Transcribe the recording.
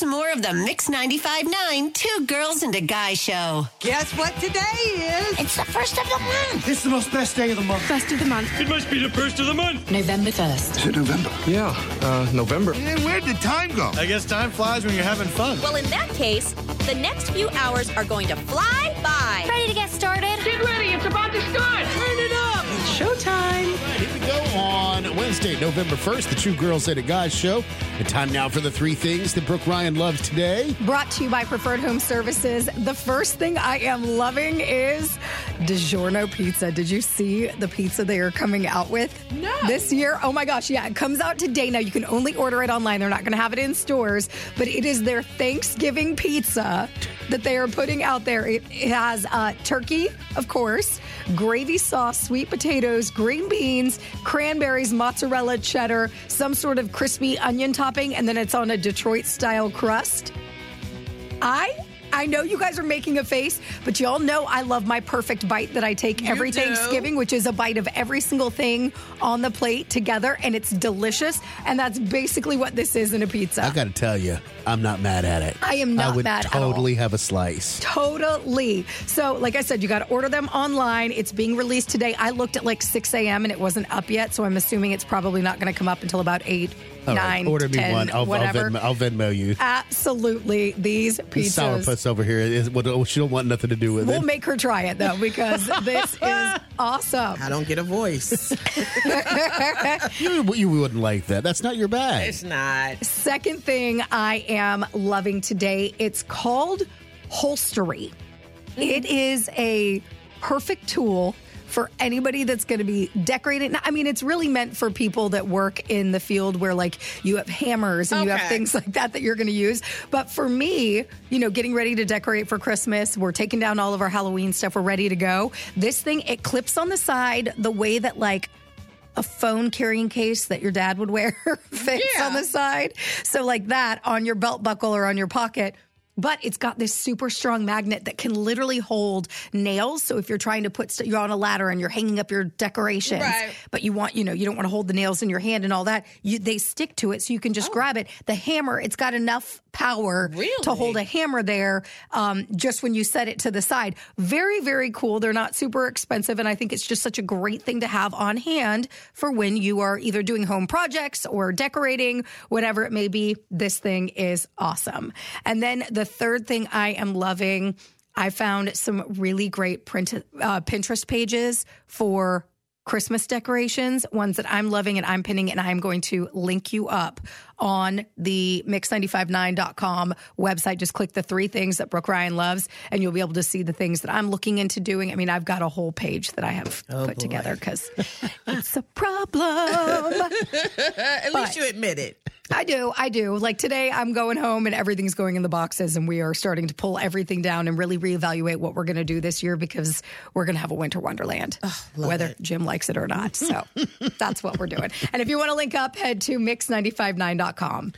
here's more of the Mix 95.9 Two Girls and a Guy show. Guess what today is? It's the first of the month. It's the most best day of the month. First of the month. It must be the first of the month. November 1st. Is it November? Yeah, uh, November. And where did time go? I guess time flies when you're having fun. Well, in that case, the next few hours are going to fly by. Wednesday, November 1st, the Two Girls and a Guy show. And time now for the three things that Brooke Ryan loves today. Brought to you by Preferred Home Services. The first thing I am loving is DiGiorno pizza. Did you see the pizza they are coming out with No. this year? Oh my gosh, yeah, it comes out today. Now you can only order it online. They're not going to have it in stores, but it is their Thanksgiving pizza that they are putting out there. It, it has uh, turkey, of course, gravy sauce, sweet potatoes, green beans, cranberries, mozzarella, cheddar, some sort of crispy onion topping, and then it's on a Detroit style crust. I I know you guys are making a face, but y'all know I love my perfect bite that I take every do. Thanksgiving, which is a bite of every single thing on the plate together, and it's delicious. And that's basically what this is in a pizza. I got to tell you, I'm not mad at it. I am not I would mad at all. totally have a slice. Totally. So, like I said, you got to order them online. It's being released today. I looked at like 6 a.m. and it wasn't up yet, so I'm assuming it's probably not going to come up until about 8, All right, 9, order me one. I'll, I'll, whatever. Venmo, I'll Venmo you. Absolutely. These pizzas. Sourpuss over here. Is, what, she don't want nothing to do with We'll it. make her try it though because this is awesome. I don't get a voice. you, you wouldn't like that. That's not your bag. it's not. Second thing I am loving today, it's called Holstery. It is a perfect tool for anybody that's going to be decorating. I mean, it's really meant for people that work in the field where like you have hammers and you have things like that that you're going to use. But for me, you know, getting ready to decorate for Christmas, we're taking down all of our Halloween stuff. We're ready to go. This thing, it clips on the side the way that like a phone carrying case that your dad would wear fits Yeah. on the side. So like that on your belt buckle or on your pocket. But it's got this super strong magnet that can literally hold nails. So if you're trying to put, st- you're on a ladder and you're hanging up your decorations, Right. but you want, you know, you don't want to hold the nails in your hand and all that. You, they stick to it, so you can just oh. grab it. The hammer, it's got enough power to hold a hammer there. Um, just when you set it to the side, very, very cool. They're not super expensive, and I think it's just such a great thing to have on hand for when you are either doing home projects or decorating, whatever it may be. This thing is awesome. And then the third thing I am loving. I found some really great print, uh, Pinterest pages for Christmas decorations, ones that I'm loving and I'm pinning, and I'm going to link you up on the mix959.com website. Just click the three things that Brooke Ryan loves, and you'll be able to see the things that I'm looking into doing. I mean, I've got a whole page that I have oh, put together because it's a problem. At least you admit it. I do. I do. Like today, I'm going home and everything's going in the boxes, and we are starting to pull everything down and really reevaluate what we're going to do this year because we're going to have a winter wonderland, whether Jim likes it or not. So that's what we're doing. And if you want to link up, head to mix959.com.